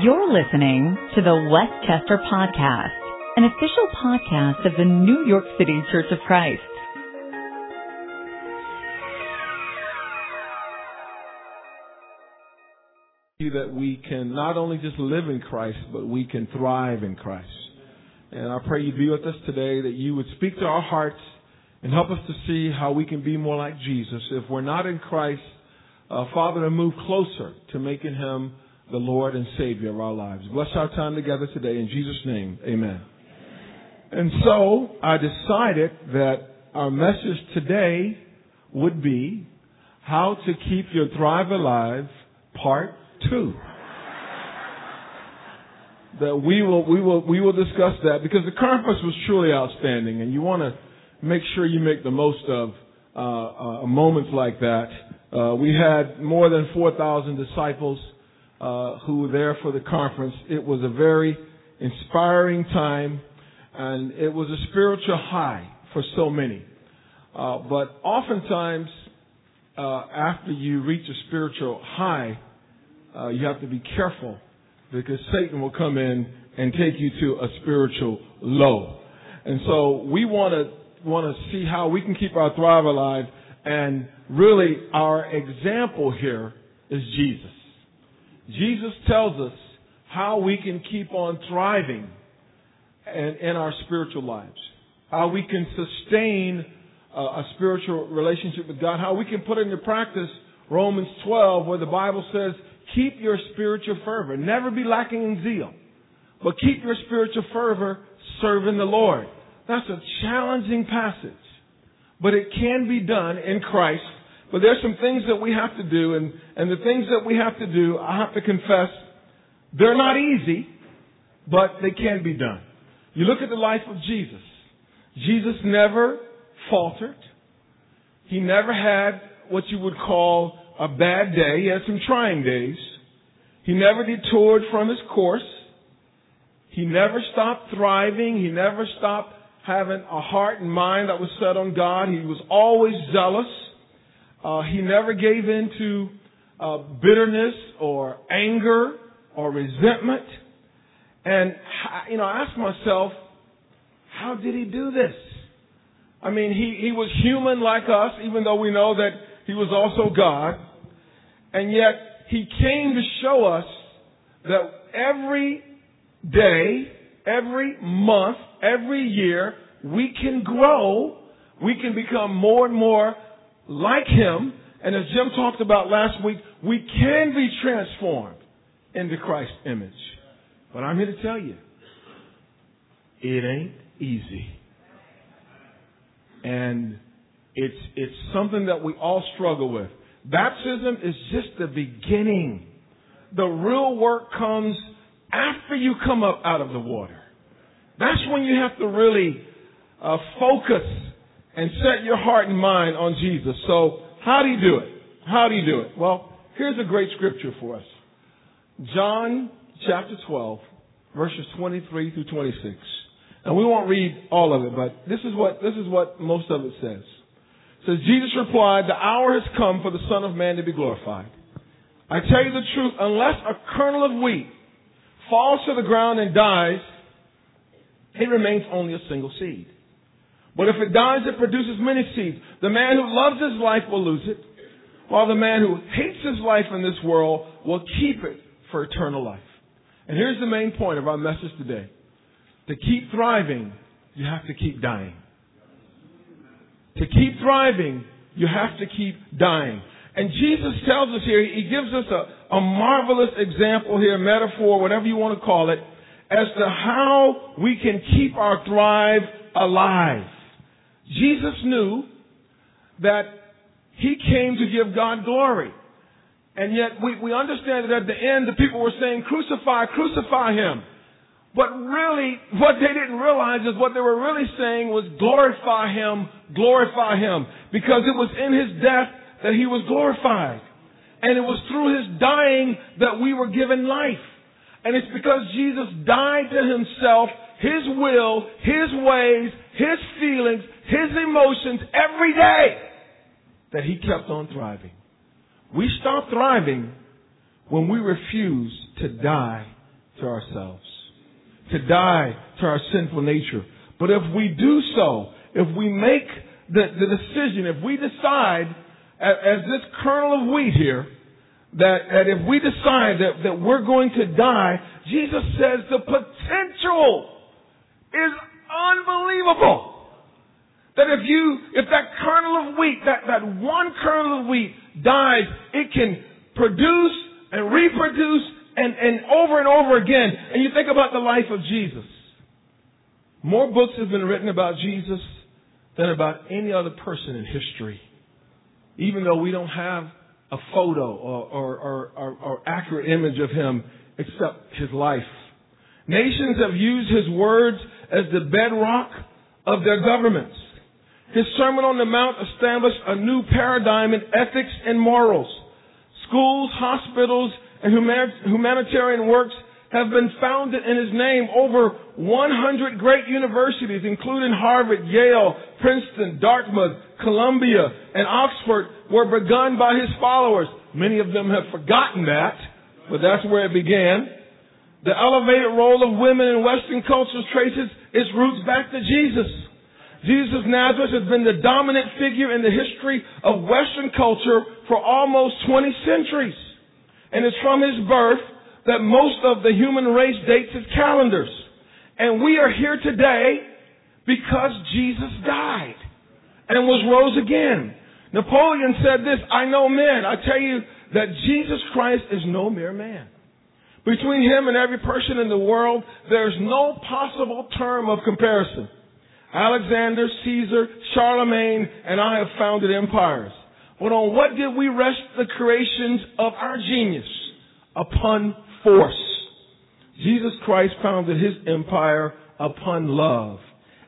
You're listening to the Westchester Podcast, an official podcast of the New York City Church of Christ. That we can not only just live in Christ, but we can thrive in Christ. And I pray you be with us today, that you would speak to our hearts and help us to see how we can be more like Jesus. If we're not in Christ, uh, Father, to move closer to making Him the Lord and Savior of our lives. Bless our time together today. In Jesus' name, amen. And so I decided that our message today would be how to keep your thrive alive part two. that we will, we will, we will discuss that because the conference was truly outstanding and you want to make sure you make the most of uh, uh, moments like that. Uh, we had more than 4,000 disciples uh, who were there for the conference. It was a very inspiring time, and it was a spiritual high for so many. Uh, but oftentimes, uh, after you reach a spiritual high, uh, you have to be careful because Satan will come in and take you to a spiritual low. And so we want to want to see how we can keep our thrive alive, and really our example here is Jesus. Jesus tells us how we can keep on thriving in, in our spiritual lives, how we can sustain a spiritual relationship with God, how we can put into practice Romans 12, where the Bible says, keep your spiritual fervor. Never be lacking in zeal, but keep your spiritual fervor serving the Lord. That's a challenging passage, but it can be done in Christ but there's some things that we have to do, and, and the things that we have to do, I have to confess, they're not easy, but they can be done. You look at the life of Jesus. Jesus never faltered. He never had what you would call a bad day. He had some trying days. He never detoured from his course. He never stopped thriving. He never stopped having a heart and mind that was set on God. He was always zealous. Uh, he never gave in to uh, bitterness or anger or resentment. And, you know, I asked myself, how did he do this? I mean, he, he was human like us, even though we know that he was also God. And yet, he came to show us that every day, every month, every year, we can grow, we can become more and more like him, and as Jim talked about last week, we can be transformed into Christ's image. But I'm here to tell you, it ain't easy. And it's, it's something that we all struggle with. Baptism is just the beginning. The real work comes after you come up out of the water. That's when you have to really uh, focus and set your heart and mind on Jesus. So, how do you do it? How do you do it? Well, here's a great scripture for us. John chapter 12, verses 23 through 26. And we won't read all of it, but this is what, this is what most of it says. It says, Jesus replied, the hour has come for the Son of Man to be glorified. I tell you the truth, unless a kernel of wheat falls to the ground and dies, it remains only a single seed. But if it dies, it produces many seeds. The man who loves his life will lose it, while the man who hates his life in this world will keep it for eternal life. And here's the main point of our message today. To keep thriving, you have to keep dying. To keep thriving, you have to keep dying. And Jesus tells us here, He gives us a, a marvelous example here, metaphor, whatever you want to call it, as to how we can keep our thrive alive. Jesus knew that he came to give God glory. And yet we, we understand that at the end the people were saying, crucify, crucify him. But really, what they didn't realize is what they were really saying was glorify him, glorify him. Because it was in his death that he was glorified. And it was through his dying that we were given life. And it's because Jesus died to himself, his will, his ways, his feelings, his emotions every day that he kept on thriving. We stop thriving when we refuse to die to ourselves, to die to our sinful nature. But if we do so, if we make the, the decision, if we decide, as, as this kernel of wheat here, that, that if we decide that, that we're going to die, Jesus says the potential is unbelievable. That if you, if that kernel of wheat, that, that one kernel of wheat dies, it can produce and reproduce and, and over and over again. And you think about the life of Jesus. More books have been written about Jesus than about any other person in history. Even though we don't have a photo or, or, or, or, accurate image of him except his life. Nations have used his words as the bedrock of their governments. His Sermon on the Mount established a new paradigm in ethics and morals. Schools, hospitals, and humanitarian works have been founded in his name. Over 100 great universities, including Harvard, Yale, Princeton, Dartmouth, Columbia, and Oxford, were begun by his followers. Many of them have forgotten that, but that's where it began. The elevated role of women in Western cultures traces its roots back to Jesus. Jesus of Nazareth has been the dominant figure in the history of Western culture for almost 20 centuries. And it's from his birth that most of the human race dates its calendars. And we are here today because Jesus died and was rose again. Napoleon said this, I know men. I tell you that Jesus Christ is no mere man. Between him and every person in the world, there's no possible term of comparison. Alexander, Caesar, Charlemagne, and I have founded empires. But on what did we rest the creations of our genius? Upon force. Jesus Christ founded his empire upon love.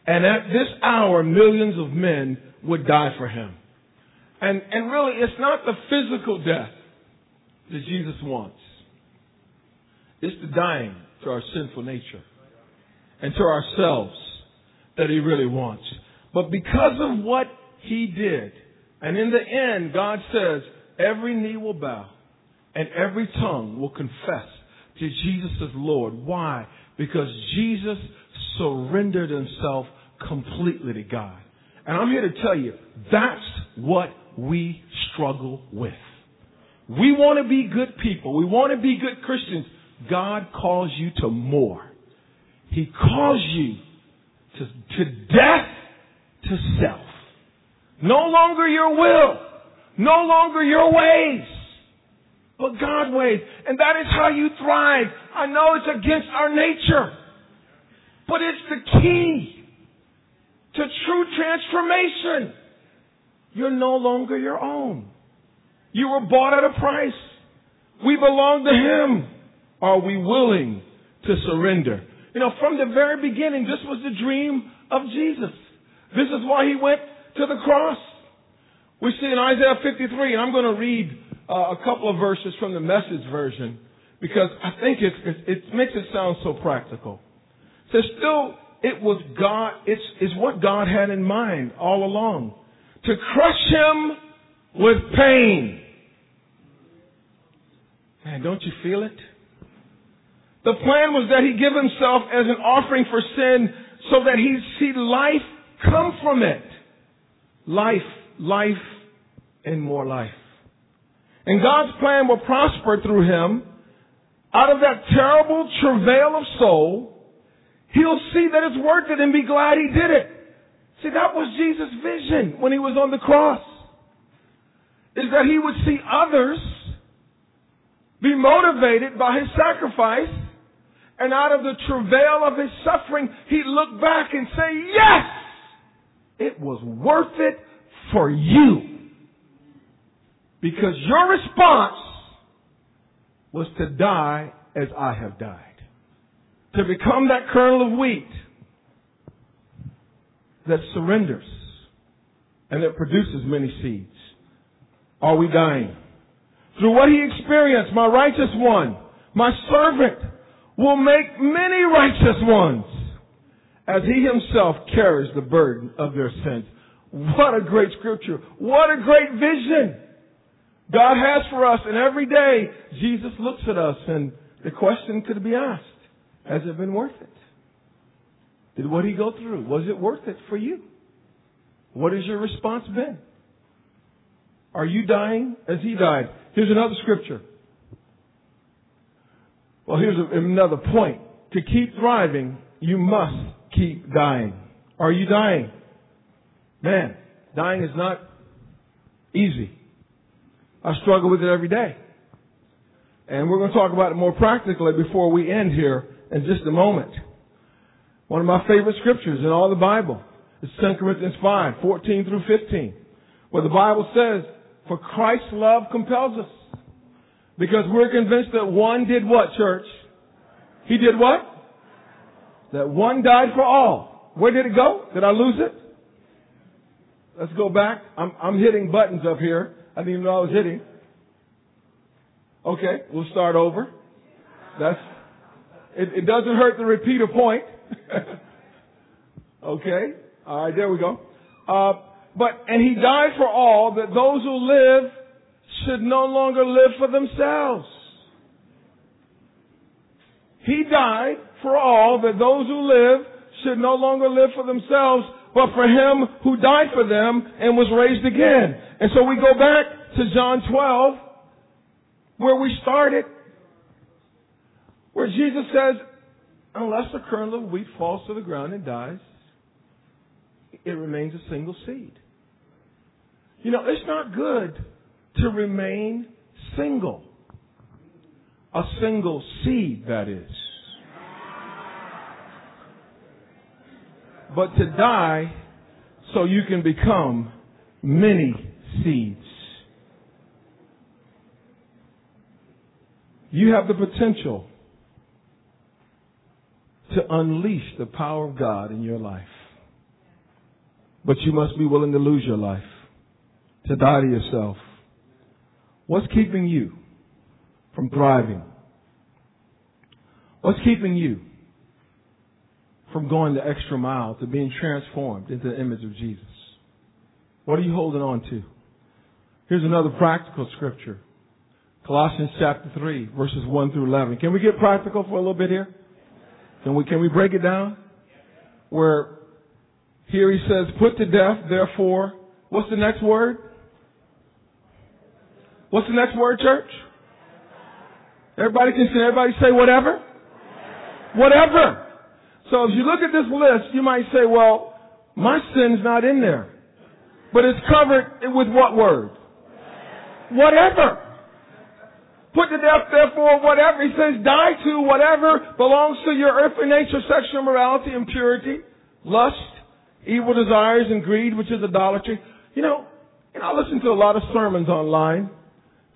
And at this hour, millions of men would die for him. And, and really, it's not the physical death that Jesus wants. It's the dying to our sinful nature and to ourselves that he really wants. But because of what he did, and in the end, God says, every knee will bow and every tongue will confess to Jesus as Lord. Why? Because Jesus surrendered himself completely to God. And I'm here to tell you, that's what we struggle with. We want to be good people. We want to be good Christians. God calls you to more. He calls you to, to death to self. No longer your will. No longer your ways. But God's ways. And that is how you thrive. I know it's against our nature. But it's the key to true transformation. You're no longer your own. You were bought at a price. We belong to Him. Are we willing to surrender? You know, from the very beginning, this was the dream of Jesus. This is why he went to the cross. We see in Isaiah 53, and I'm going to read uh, a couple of verses from the message version because I think it, it, it makes it sound so practical. It says, still, it was God, it's, it's what God had in mind all along. To crush him with pain. Man, don't you feel it? The plan was that he give himself as an offering for sin so that he'd see life come from it. Life, life, and more life. And God's plan will prosper through him. Out of that terrible travail of soul, he'll see that it's worth it and be glad he did it. See, that was Jesus' vision when he was on the cross. Is that he would see others be motivated by his sacrifice and out of the travail of his suffering, he'd look back and say, yes, it was worth it for you. Because your response was to die as I have died. To become that kernel of wheat that surrenders and that produces many seeds. Are we dying? Through what he experienced, my righteous one, my servant, will make many righteous ones as he himself carries the burden of their sins. What a great scripture. What a great vision. God has for us and every day Jesus looks at us and the question could be asked. Has it been worth it? Did what he go through, was it worth it for you? What has your response been? Are you dying as he died? Here's another scripture. Well, here's another point. To keep thriving, you must keep dying. Are you dying? Man, dying is not easy. I struggle with it every day. And we're going to talk about it more practically before we end here in just a moment. One of my favorite scriptures in all the Bible is 2 Corinthians 5, 14 through 15, where the Bible says, For Christ's love compels us. Because we're convinced that one did what, church? He did what? That one died for all. Where did it go? Did I lose it? Let's go back. I'm, I'm hitting buttons up here. I didn't even know I was hitting. Okay, we'll start over. That's, it, it doesn't hurt to repeat a point. okay, alright, there we go. Uh, but, and he died for all that those who live should no longer live for themselves. He died for all that those who live should no longer live for themselves, but for him who died for them and was raised again. And so we go back to John 12, where we started, where Jesus says, unless a kernel of wheat falls to the ground and dies, it remains a single seed. You know, it's not good to remain single. A single seed, that is. But to die so you can become many seeds. You have the potential to unleash the power of God in your life. But you must be willing to lose your life, to die to yourself. What's keeping you from thriving? What's keeping you from going the extra mile to being transformed into the image of Jesus? What are you holding on to? Here's another practical scripture. Colossians chapter 3, verses 1 through 11. Can we get practical for a little bit here? Can we, can we break it down? Where here he says, put to death, therefore, what's the next word? What's the next word, church? Everybody can say, everybody say whatever? Whatever. So if you look at this list, you might say, well, my sin's not in there. But it's covered with what word? Whatever. Put to death, therefore, whatever. He says, die to whatever belongs to your earthly nature, sexual morality, impurity, lust, evil desires, and greed, which is idolatry. You know, know, I listen to a lot of sermons online.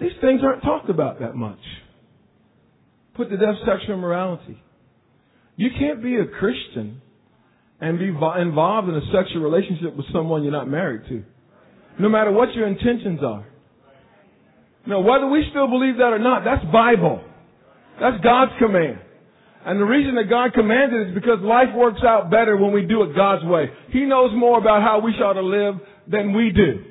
These things aren't talked about that much. Put to death sexual immorality. You can't be a Christian and be involved in a sexual relationship with someone you're not married to. No matter what your intentions are. Now, whether we still believe that or not, that's Bible. That's God's command. And the reason that God commanded it is because life works out better when we do it God's way. He knows more about how we shall to live than we do.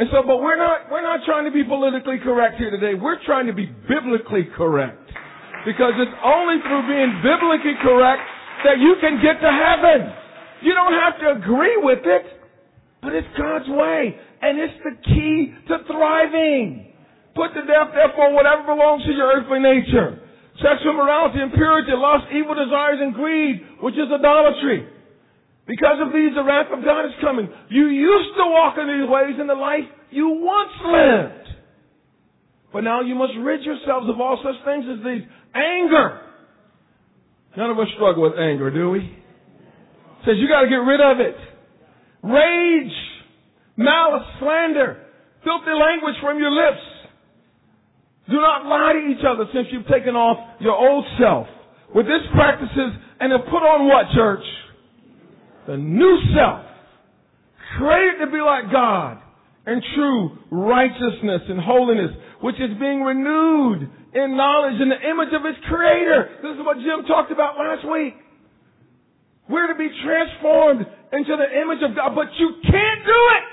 And so, but we're not, we're not trying to be politically correct here today. We're trying to be biblically correct. Because it's only through being biblically correct that you can get to heaven. You don't have to agree with it, but it's God's way. And it's the key to thriving. Put to death, therefore, whatever belongs to your earthly nature. Sexual morality, impurity, lust, evil desires, and greed, which is idolatry. Because of these, the wrath of God is coming. You used to walk in these ways in the life you once lived. But now you must rid yourselves of all such things as these. Anger. None of us struggle with anger, do we? Says you gotta get rid of it. Rage, malice, slander, filthy language from your lips. Do not lie to each other since you've taken off your old self. With this practices and have put on what, church? The new self, created to be like God in true righteousness and holiness, which is being renewed in knowledge in the image of its creator. This is what Jim talked about last week. We're to be transformed into the image of God, but you can't do it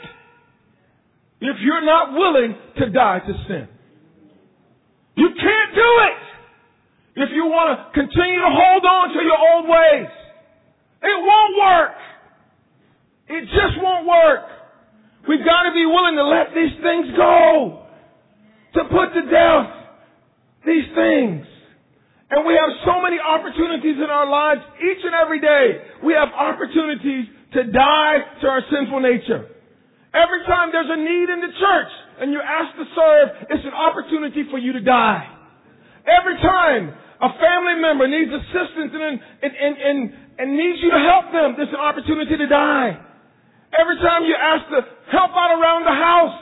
if you're not willing to die to sin. You can't do it if you want to continue to hold on to your old ways, it won't work. It just won't work. We've got to be willing to let these things go. To put to death these things. And we have so many opportunities in our lives each and every day. We have opportunities to die to our sinful nature. Every time there's a need in the church and you're asked to serve, it's an opportunity for you to die. Every time a family member needs assistance and, and, and, and, and needs you to help them, there's an opportunity to die. Every time you ask to help out around the house,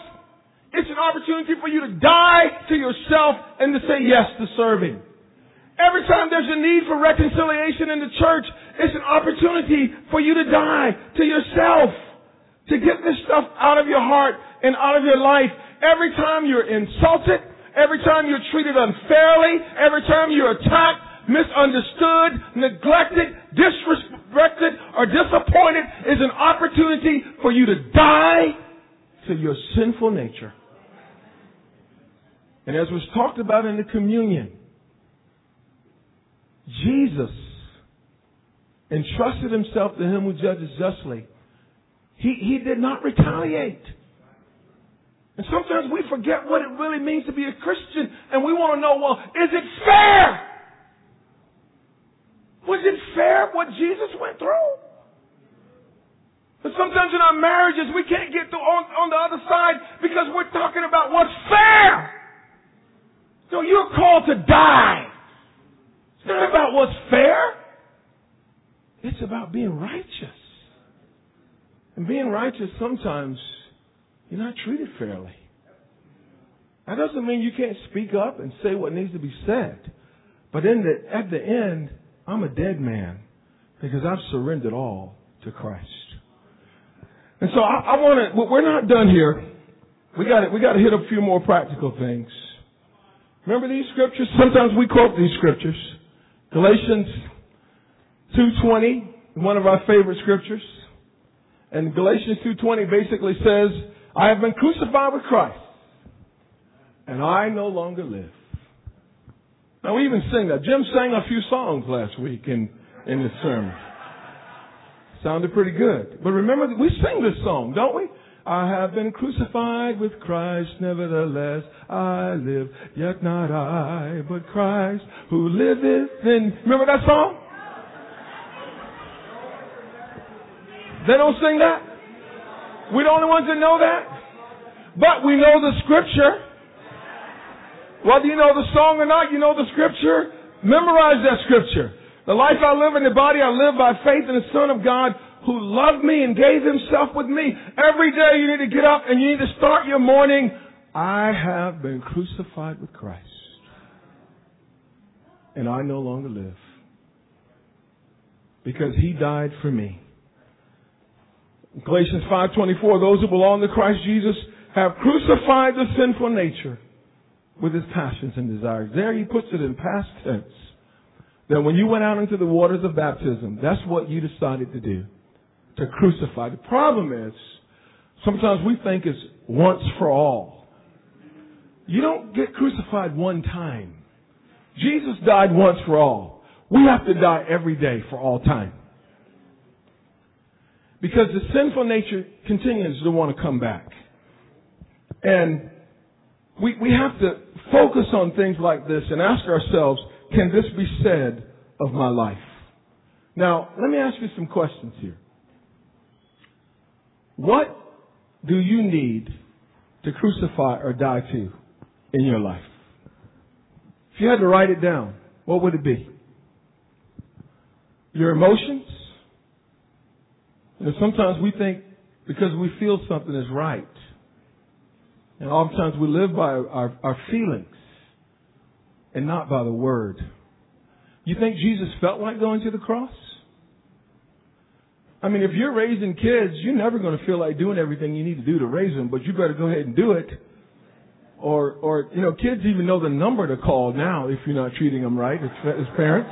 it's an opportunity for you to die to yourself and to say yes to serving. Every time there's a need for reconciliation in the church, it's an opportunity for you to die to yourself. To get this stuff out of your heart and out of your life. Every time you're insulted, every time you're treated unfairly, every time you're attacked, misunderstood, neglected, disrespected, or disappointed is an opportunity for you to die to your sinful nature. And as was talked about in the communion, Jesus entrusted himself to him who judges justly. He, he did not retaliate. And sometimes we forget what it really means to be a Christian and we want to know, well, is it fair? Was it fair what Jesus went through? But sometimes in our marriages we can't get to on, on the other side because we're talking about what's fair. So you're called to die. It's not about what's fair. It's about being righteous. And being righteous sometimes you're not treated fairly. That doesn't mean you can't speak up and say what needs to be said. But in the, at the end, I'm a dead man because I've surrendered all to Christ. And so I, I want to, we're not done here. We got we got to hit a few more practical things. Remember these scriptures? Sometimes we quote these scriptures. Galatians 2.20, one of our favorite scriptures. And Galatians 2.20 basically says, I have been crucified with Christ, and I no longer live. Now we even sing that. Jim sang a few songs last week in, in the sermon. Sounded pretty good. But remember, we sing this song, don't we? I have been crucified with Christ, nevertheless I live, yet not I, but Christ who liveth in. Remember that song? They don't sing that? We're the only ones that know that? But we know the scripture. Whether you know the song or not, you know the scripture. Memorize that scripture. The life I live in the body I live by faith in the Son of God who loved me and gave himself with me. Every day you need to get up and you need to start your morning. I have been crucified with Christ. And I no longer live. Because he died for me. Galatians 5:24 those who belong to Christ Jesus have crucified the sinful nature with its passions and desires. There he puts it in past tense. That when you went out into the waters of baptism, that's what you decided to do to crucify. The problem is, sometimes we think it's once for all. You don't get crucified one time. Jesus died once for all. We have to die every day for all time. Because the sinful nature continues to want to come back. And we, we have to focus on things like this and ask ourselves, can this be said of my life? Now, let me ask you some questions here. What do you need to crucify or die to in your life? If you had to write it down, what would it be? Your emotions? Know, sometimes we think because we feel something is right. And oftentimes we live by our, our feelings and not by the word. You think Jesus felt like going to the cross? I mean, if you're raising kids, you're never going to feel like doing everything you need to do to raise them, but you better go ahead and do it. Or, or, you know, kids even know the number to call now if you're not treating them right as, as parents.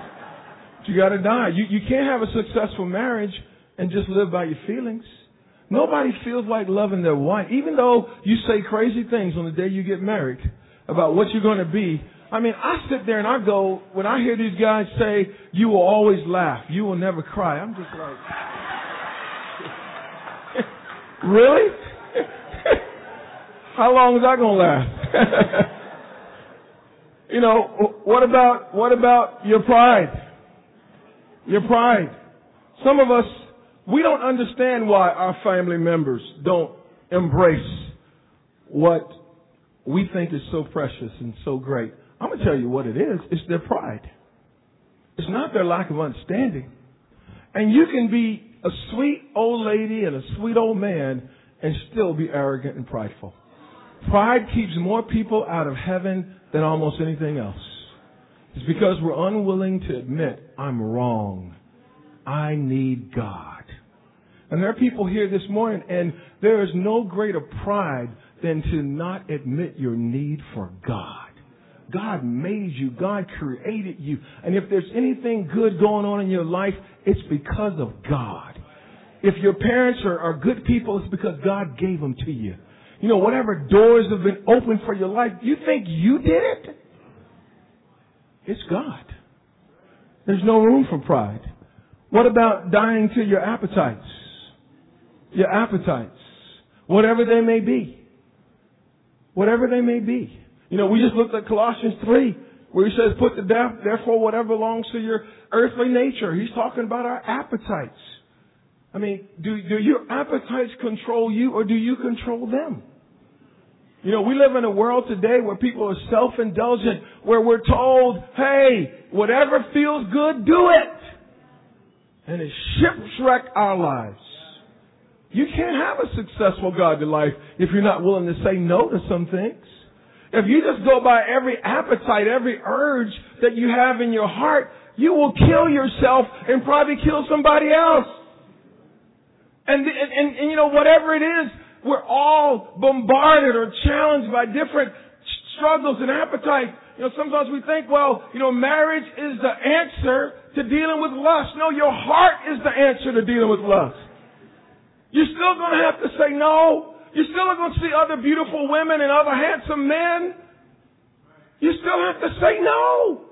But you gotta die. You, you can't have a successful marriage and just live by your feelings. Nobody feels like loving their wife. Even though you say crazy things on the day you get married about what you're going to be, I mean, I sit there and I go, when I hear these guys say, you will always laugh, you will never cry, I'm just like, really? How long is that going to last? you know, what about, what about your pride? Your pride. Some of us, we don't understand why our family members don't embrace what we think is so precious and so great. I'm going to tell you what it is. It's their pride. It's not their lack of understanding. And you can be a sweet old lady and a sweet old man and still be arrogant and prideful. Pride keeps more people out of heaven than almost anything else. It's because we're unwilling to admit, I'm wrong. I need God. And there are people here this morning, and there is no greater pride than to not admit your need for God. God made you. God created you. And if there's anything good going on in your life, it's because of God. If your parents are, are good people, it's because God gave them to you. You know, whatever doors have been opened for your life, you think you did it? It's God. There's no room for pride. What about dying to your appetites? Your appetites. Whatever they may be. Whatever they may be. You know, we just looked at Colossians 3, where he says, put to death, therefore, whatever belongs to your earthly nature. He's talking about our appetites. I mean, do, do your appetites control you or do you control them? You know, we live in a world today where people are self-indulgent, where we're told, hey, whatever feels good, do it. And it shipwreck our lives. You can't have a successful godly life if you're not willing to say no to some things. If you just go by every appetite, every urge that you have in your heart, you will kill yourself and probably kill somebody else. And, and, and, and you know, whatever it is, we're all bombarded or challenged by different struggles and appetites. You know, sometimes we think, well, you know, marriage is the answer to dealing with lust. No, your heart is the answer to dealing with lust. You're still going to have to say no. You're still going to see other beautiful women and other handsome men. You still have to say no.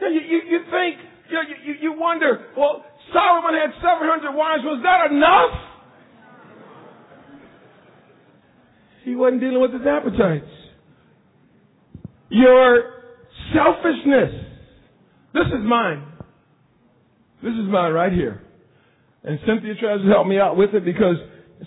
You, you, you think, you, you, you wonder, well, Solomon had 700 wives. Was that enough? He wasn't dealing with his appetites. Your selfishness. This is mine. This is mine right here. And Cynthia tries to help me out with it because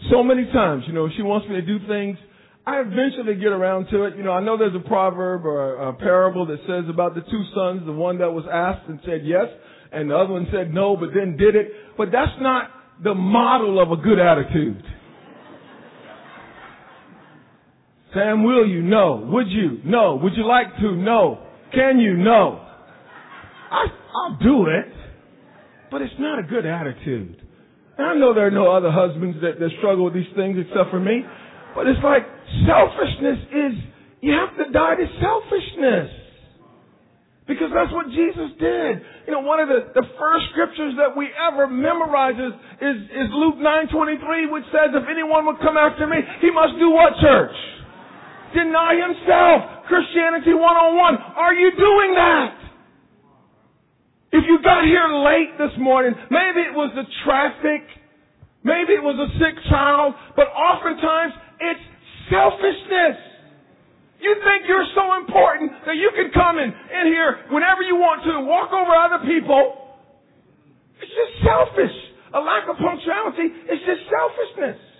so many times, you know, she wants me to do things. I eventually get around to it. You know, I know there's a proverb or a, parable that says about the two sons, the one that was asked and said yes, and the other one said no, but then did it. But that's not the model of a good attitude. Sam, will you? No. Would you? No. Would you like to? No. Can you? No. I, I'll do it, but it's not a good attitude. And I know there are no other husbands that, that struggle with these things except for me. But it's like selfishness is, you have to die to selfishness. Because that's what Jesus did. You know, one of the, the first scriptures that we ever memorize is, is, is Luke 9.23, which says, if anyone would come after me, he must do what, church? Deny himself. Christianity 101. Are you doing that? If you got here late this morning, maybe it was the traffic, maybe it was a sick child, but oftentimes it's selfishness. You think you're so important that you can come in, in here whenever you want to and walk over other people. It's just selfish. A lack of punctuality is just selfishness.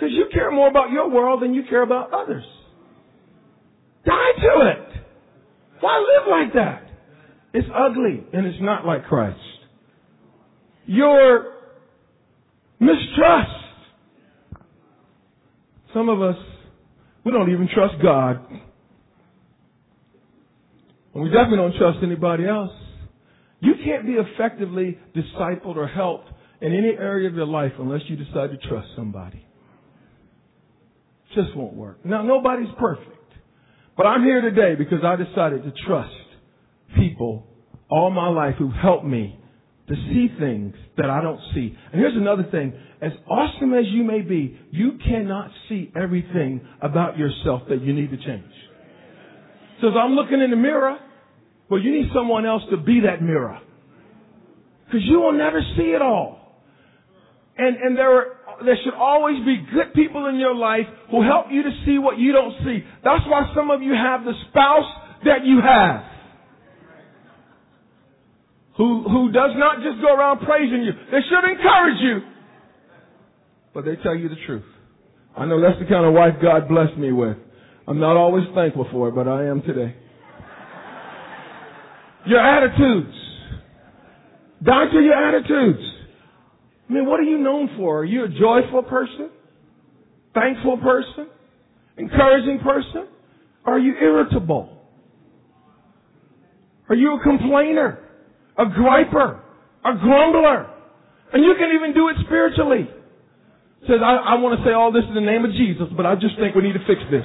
Because you care more about your world than you care about others. Die to it. Why live like that? It's ugly and it's not like Christ. Your mistrust. Some of us, we don't even trust God. And we definitely don't trust anybody else. You can't be effectively discipled or helped in any area of your life unless you decide to trust somebody. Just won't work. Now, nobody's perfect. But I'm here today because I decided to trust people all my life who've helped me to see things that I don't see. And here's another thing. As awesome as you may be, you cannot see everything about yourself that you need to change. Says, I'm looking in the mirror. Well, you need someone else to be that mirror. Because you will never see it all. And, and there are, there should always be good people in your life who help you to see what you don't see. That's why some of you have the spouse that you have. Who, who does not just go around praising you. They should encourage you. But they tell you the truth. I know that's the kind of wife God blessed me with. I'm not always thankful for it, but I am today. Your attitudes. Doctor, your attitudes. I mean, what are you known for? Are you a joyful person? Thankful person? Encouraging person? Are you irritable? Are you a complainer? A griper? A grumbler? And you can even do it spiritually. Says, I, I want to say all this in the name of Jesus, but I just think we need to fix this.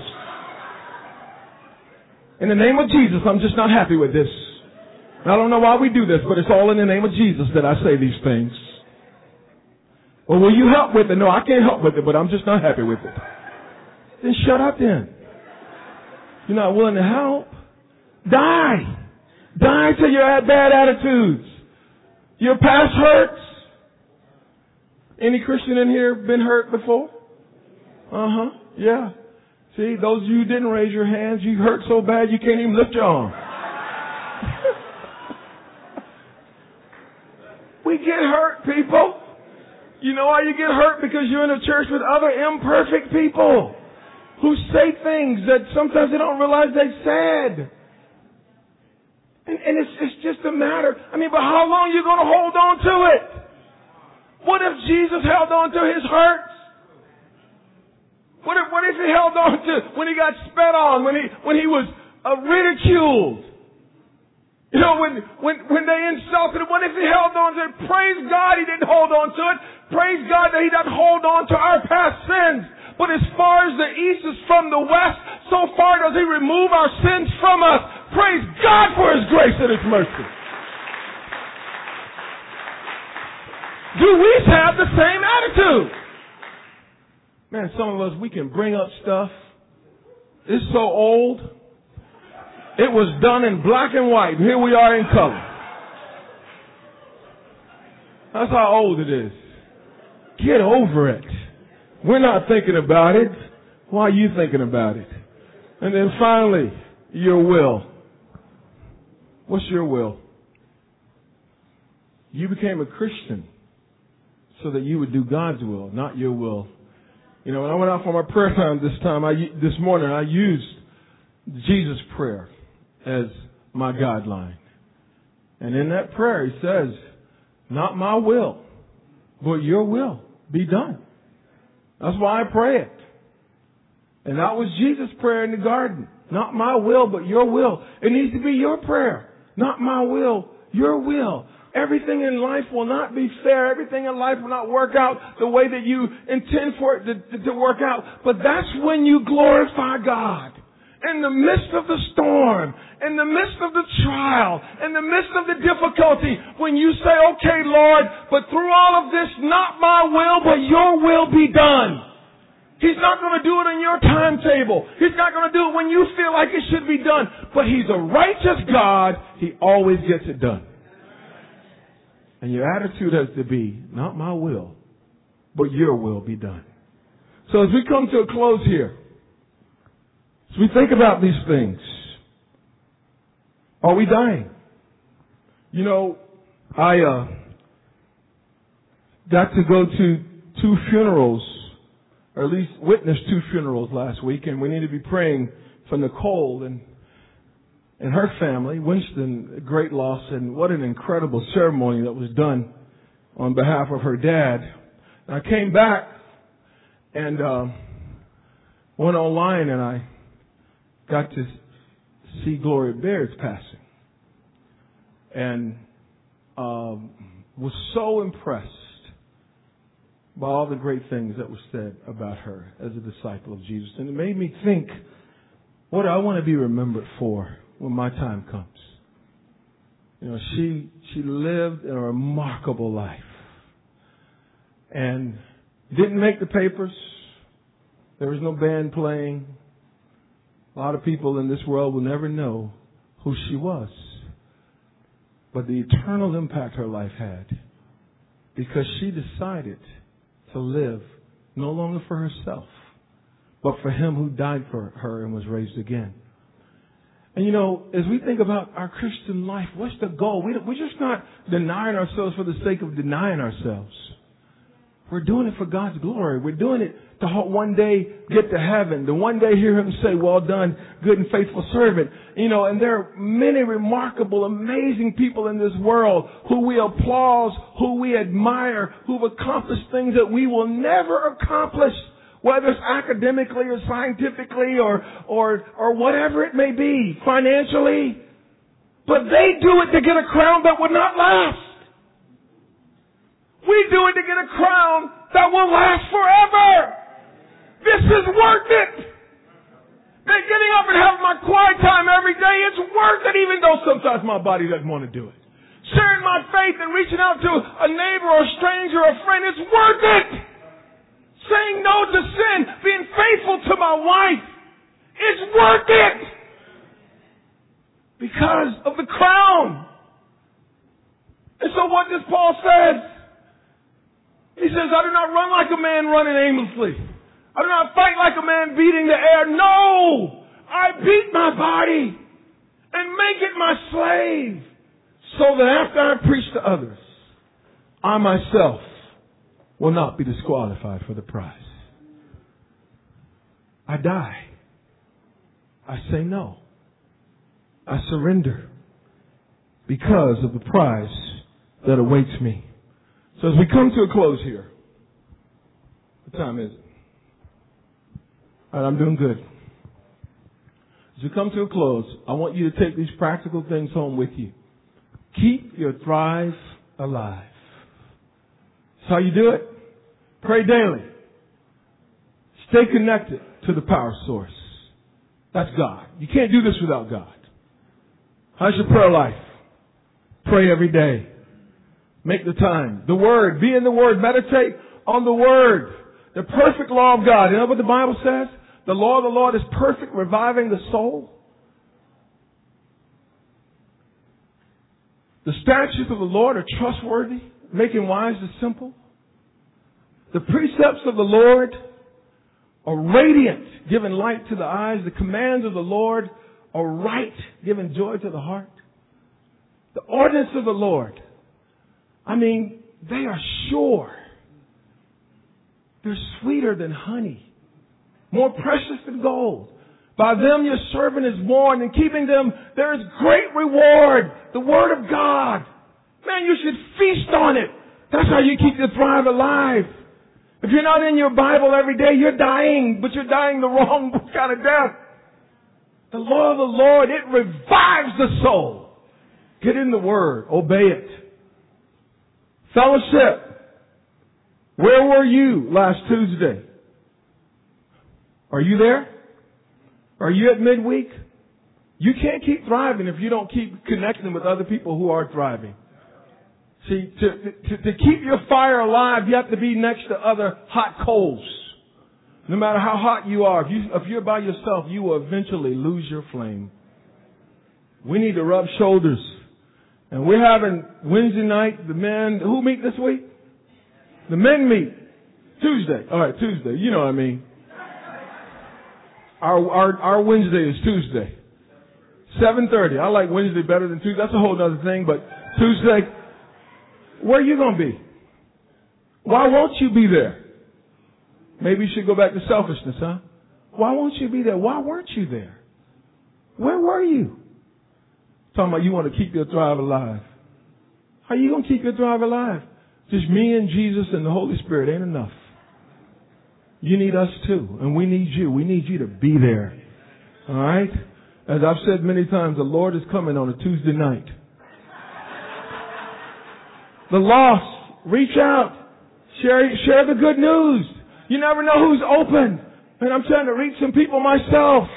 In the name of Jesus, I'm just not happy with this. I don't know why we do this, but it's all in the name of Jesus that I say these things. Well, will you help with it? No, I can't help with it, but I'm just not happy with it. Then shut up then. You're not willing to help. Die. Die till you have bad attitudes. Your past hurts. Any Christian in here been hurt before? Uh huh. Yeah. See, those of you who didn't raise your hands, you hurt so bad you can't even lift your arm. we get hurt, people. You know why you get hurt? Because you're in a church with other imperfect people who say things that sometimes they don't realize they said. And, and it's, it's just a matter. I mean, but how long are you going to hold on to it? What if Jesus held on to his hurts? What if, what if he held on to when he got spat on, when he, when he was uh, ridiculed? You know, when, when, when they insulted him, what if he held on to it? Praise God he didn't hold on to it. Praise God that he doesn't hold on to our past sins. But as far as the east is from the west, so far does he remove our sins from us. Praise God for his grace and his mercy. Do we have the same attitude? Man, some of us, we can bring up stuff. It's so old. It was done in black and white. Here we are in color. That's how old it is. Get over it. We're not thinking about it. Why are you thinking about it? And then finally, your will. What's your will? You became a Christian so that you would do God's will, not your will. You know, when I went out for my prayer time this time, I, this morning, I used Jesus' prayer as my guideline. And in that prayer, he says, not my will, but your will be done. That's why I pray it. And that was Jesus' prayer in the garden. Not my will, but your will. It needs to be your prayer. Not my will, your will. Everything in life will not be fair. Everything in life will not work out the way that you intend for it to, to, work out. But that's when you glorify God. In the midst of the storm, in the midst of the trial, in the midst of the difficulty, when you say, okay, Lord, but through all of this, not my will, but your will be done. He's not going to do it in your timetable. He's not going to do it when you feel like it should be done. But He's a righteous God. He always gets it done. And your attitude has to be, not my will, but your will be done. So as we come to a close here, as we think about these things, are we dying? You know, I uh, got to go to two funerals, or at least witness two funerals last week, and we need to be praying for Nicole and and her family, Winston, great loss, and what an incredible ceremony that was done on behalf of her dad. And I came back and uh, went online, and I got to see Gloria Baird's passing, and um, was so impressed by all the great things that were said about her as a disciple of Jesus, and it made me think, what do I want to be remembered for? when my time comes. You know, she she lived a remarkable life. And didn't make the papers. There was no band playing. A lot of people in this world will never know who she was. But the eternal impact her life had because she decided to live no longer for herself, but for him who died for her and was raised again. And you know, as we think about our Christian life, what's the goal? We, we're just not denying ourselves for the sake of denying ourselves. We're doing it for God's glory. We're doing it to one day get to heaven, to one day hear Him say, well done, good and faithful servant. You know, and there are many remarkable, amazing people in this world who we applaud, who we admire, who've accomplished things that we will never accomplish, whether it's academically or scientifically or, or, or whatever it may be, financially. But they do it to get a crown that would not last. We do it to get a crown that will last forever. This is worth it. That getting up and having my quiet time every day, it's worth it even though sometimes my body doesn't want to do it. Sharing my faith and reaching out to a neighbor or a stranger or a friend, it's worth it. Saying no to sin, being faithful to my wife, it's worth it. Because of the crown. And so what does Paul say? He says, I do not run like a man running aimlessly. I do not fight like a man beating the air. No! I beat my body and make it my slave so that after I preach to others, I myself will not be disqualified for the prize. I die. I say no. I surrender because of the prize that awaits me. So as we come to a close here, what time is it? All right, I'm doing good. As we come to a close, I want you to take these practical things home with you. Keep your thrive alive. That's how you do it. Pray daily. Stay connected to the power source. That's God. You can't do this without God. How's your prayer life? Pray every day. Make the time. The Word. Be in the Word. Meditate on the Word. The perfect law of God. You know what the Bible says? The law of the Lord is perfect, reviving the soul. The statutes of the Lord are trustworthy, making wise the simple. The precepts of the Lord are radiant, giving light to the eyes. The commands of the Lord are right, giving joy to the heart. The ordinance of the Lord I mean, they are sure. They're sweeter than honey, more precious than gold. By them your servant is born, and keeping them there is great reward. The word of God. Man, you should feast on it. That's how you keep your thrive alive. If you're not in your Bible every day, you're dying, but you're dying the wrong kind of death. The law of the Lord, it revives the soul. Get in the Word. Obey it. Fellowship. Where were you last Tuesday? Are you there? Are you at midweek? You can't keep thriving if you don't keep connecting with other people who are thriving. See, to, to, to keep your fire alive, you have to be next to other hot coals. No matter how hot you are, if, you, if you're by yourself, you will eventually lose your flame. We need to rub shoulders and we're having Wednesday night, the men, who meet this week? The men meet. Tuesday. Alright, Tuesday. You know what I mean. Our, our, our Wednesday is Tuesday. 7.30. I like Wednesday better than Tuesday. That's a whole other thing, but Tuesday, where are you going to be? Why won't you be there? Maybe you should go back to selfishness, huh? Why won't you be there? Why weren't you there? Where were you? Talking about you want to keep your thrive alive. How you going to keep your thrive alive? Just me and Jesus and the Holy Spirit ain't enough. You need us too, and we need you. We need you to be there. All right? As I've said many times, the Lord is coming on a Tuesday night. The lost, reach out. Share, share the good news. You never know who's open. And I'm trying to reach some people myself.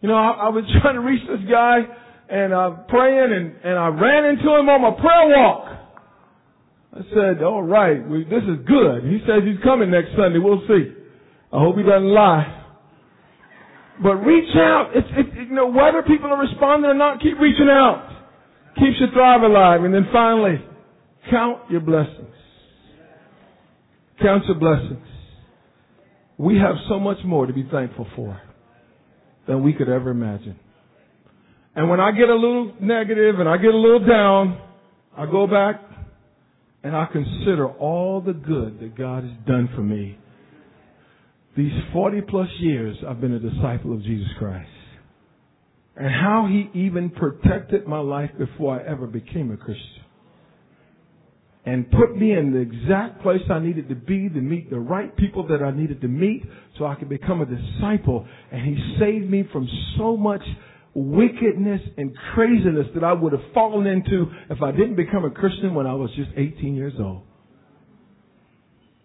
You know, I, I was trying to reach this guy and I'm praying and, and I ran into him on my prayer walk. I said, all right, we, this is good. He says he's coming next Sunday. We'll see. I hope he doesn't lie. But reach out. It's, it, you know, whether people are responding or not, keep reaching out. Keeps your thrive alive. And then finally, count your blessings. Count your blessings. We have so much more to be thankful for than we could ever imagine. And when I get a little negative and I get a little down, I go back and I consider all the good that God has done for me. These 40 plus years I've been a disciple of Jesus Christ. And how he even protected my life before I ever became a Christian. And put me in the exact place I needed to be to meet the right people that I needed to meet so I could become a disciple. And he saved me from so much wickedness and craziness that I would have fallen into if I didn't become a Christian when I was just 18 years old.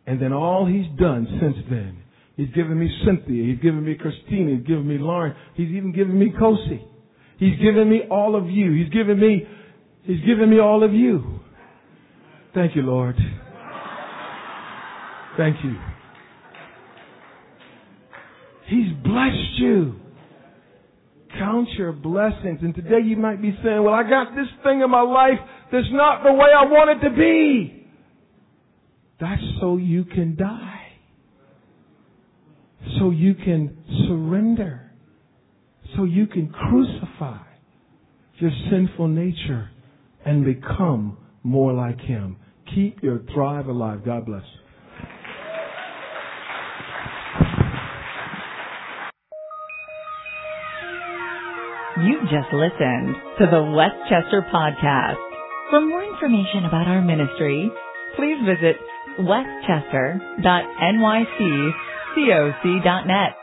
And then all he's done since then, he's given me Cynthia, he's given me Christina, he's given me Lauren, he's even given me Kosi. He's given me all of you. He's given me, he's given me all of you. Thank you, Lord. Thank you. He's blessed you. Count your blessings. And today you might be saying, well, I got this thing in my life that's not the way I want it to be. That's so you can die. So you can surrender. So you can crucify your sinful nature and become more like Him. Keep your thrive alive. God bless. You just listened to the Westchester Podcast. For more information about our ministry, please visit westchester.nyccoc.net.